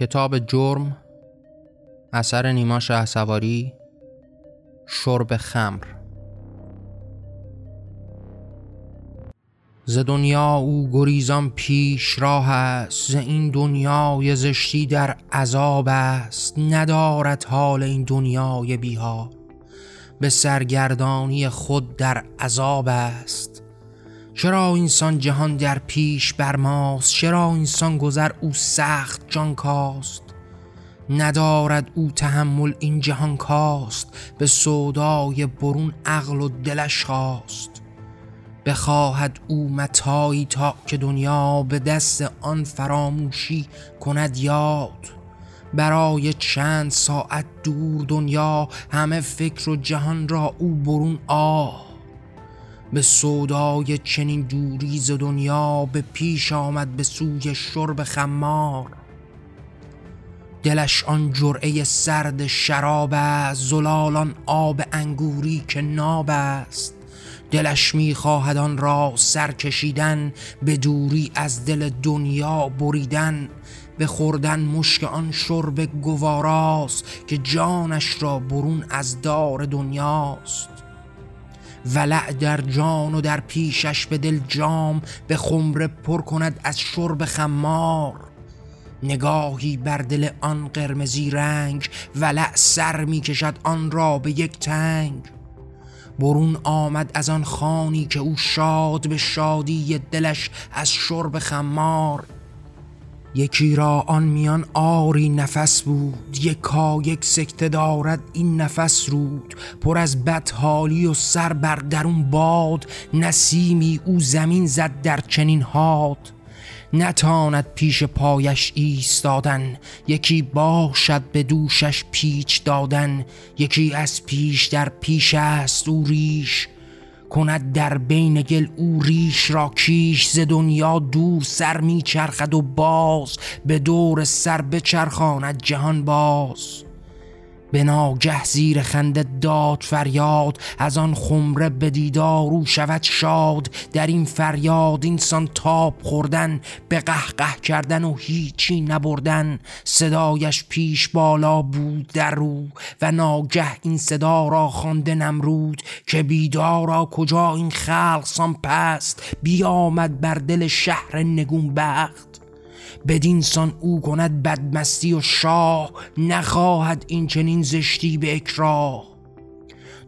کتاب جرم اثر نیما شه سواری شرب خمر. ز دنیا او گریزان پیش راه است ز این دنیای زشتی در عذاب است. ندارد حال این دنیای بیها به سرگردانی خود در عذاب است. چرا اینسان جهان در پیش بر ماست؟ چرا اینسان گذر او سخت جان کاست؟ ندارد او تحمل این جهان کاست؟ به سودای برون عقل و دلش خواست. بخواهد او متایی تا که دنیا به دست آن فراموشی کند یاد. برای چند ساعت دور دنیا همه فکر و جهان را او برون آه به سودای چنین دوری ز دنیا به پیش آمد به سوی شرب خمار. دلش آن جرعه سرد شراب است زلالان آب انگوری که ناب است. دلش می‌خواهد آن را سر کشیدن به دوری از دل دنیا بریدن. به خوردن مشک آن شرب گواراست که جانش را برون از دار دنیاست. ولع در جان و در پیشش به دل جام به خمره پر کند از شرب خمار. نگاهی بر دل آن قرمزی رنگ ولع سر می کشد آن را به یک تنگ. برون آمد از آن خانی که او شاد به شادی دلش از شرب خمار. یکی را آن میان آری نفس بود یکا یک سکته دارد این نفس رود. پر از بدحالی و سر بر درون باد نسیمی او زمین زد در چنین هاد نتاند پیش پایش ایستادن یکی باشد به دوشش پیچ دادن یکی از پیش در پیش است او ریش. کند در بین گل او ریش را کیش ز دنیا دور سر می چرخد و باز به دور سر بچرخاند جهان باز. به ناگه زیر خنده داد فریاد از آن خمره به دیدار او شود شاد. در این فریاد اینسان تاب خوردن به قهقه کردن و هیچی نبردن. صدایش پیش بالا بود در رو و ناگه این صدا را خوانده نمرود که بیدارا کجا این خلق سان پست؟ بیامد بر دل شهر نگون بخت بدینسان او کند بدمستی و شاه نخواهد این چنین زشتی به اکراه.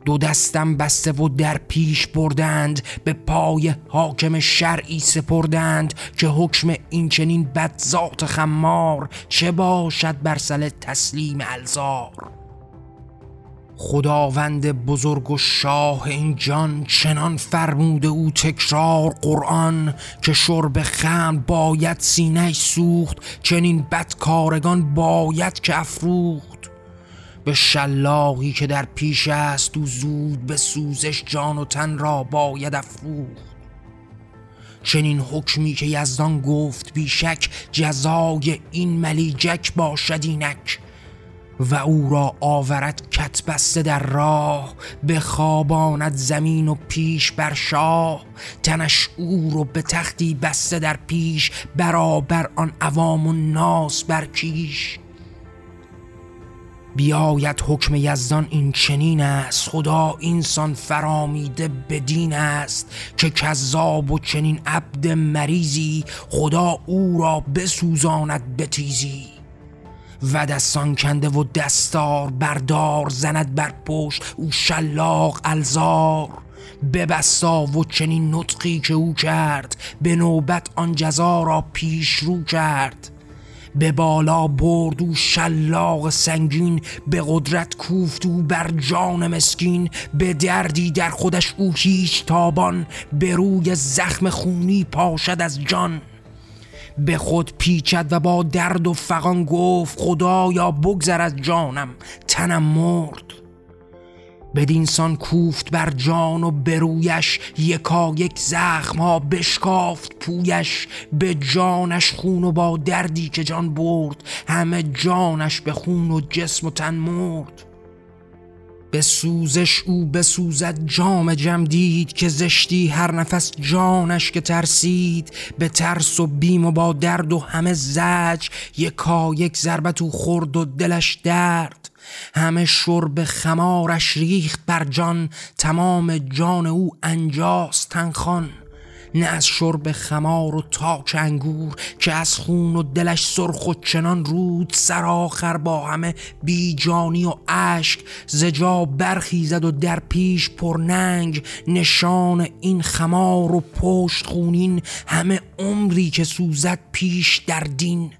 دو دستم بسته و در پیش بردند به پای حاکم شرعی سپردند که حکم این چنین بدذات خمار چه باشد بر سل تسلیم الزار. خداوند بزرگ و شاه این جان چنان فرموده او تکرار قرآن که شرب خم باید سینه سوخت چنین بدکارگان باید که افروخت. به شلاقی که در پیش است و زود به سوزش جان و تن را باید افروخت. چنین حکمی که یزدان گفت بیشک جزای این ملیجک باشد اینک. و او را آورد کت بسته در راه بخواباند زمین و پیش بر شاه. تنش او رو به تختی بسته در پیش برابر آن عوام و ناس بر کیش. بیاید حکم یزدان این چنین است. خدا اینسان فرامیده به دین است که کذاب و چنین عبد مریضی خدا او را بسوزاند به تیزی و دستان کنده و دستار بردار زند بر پشت او شلاق الزار. ببستا و چنین نطقی که او کرد به نوبت آن جزا را پیش رو کرد. به بالا برد او شلاق سنگین به قدرت کوفت او بر جان مسکین. به دردی در خودش او هیچ تابان به روی زخم خونی پاشد از جان. به خود پیچد و با درد و فقان گفت خدایا بگذر از جانم تنم مرد. بدینسان کوفت بر جان و برویش یکا یک زخم ها بشکافت پویش به جانش خون و با دردی که جان برد همه جانش به خون و جسم و تن مرد. به سوزش او بسوزد جام جم دید که زشتی هر نفس جانش که ترسید. به ترس و بیم و با درد و همه زج یکا یک ضربت او خورد و دلش درد. همه شرب خمارش ریخت بر جان تمام جان او انجاست تنخان نه از شرب خمار و تاک انگور که از خون و دلش سرخ و چنان رود سرآخر با همه بیجانی و اشک زجا برخیزد و در پیش پرننگ نشان این خمار و پشت خونین همه عمری که سوزد پیش در دین.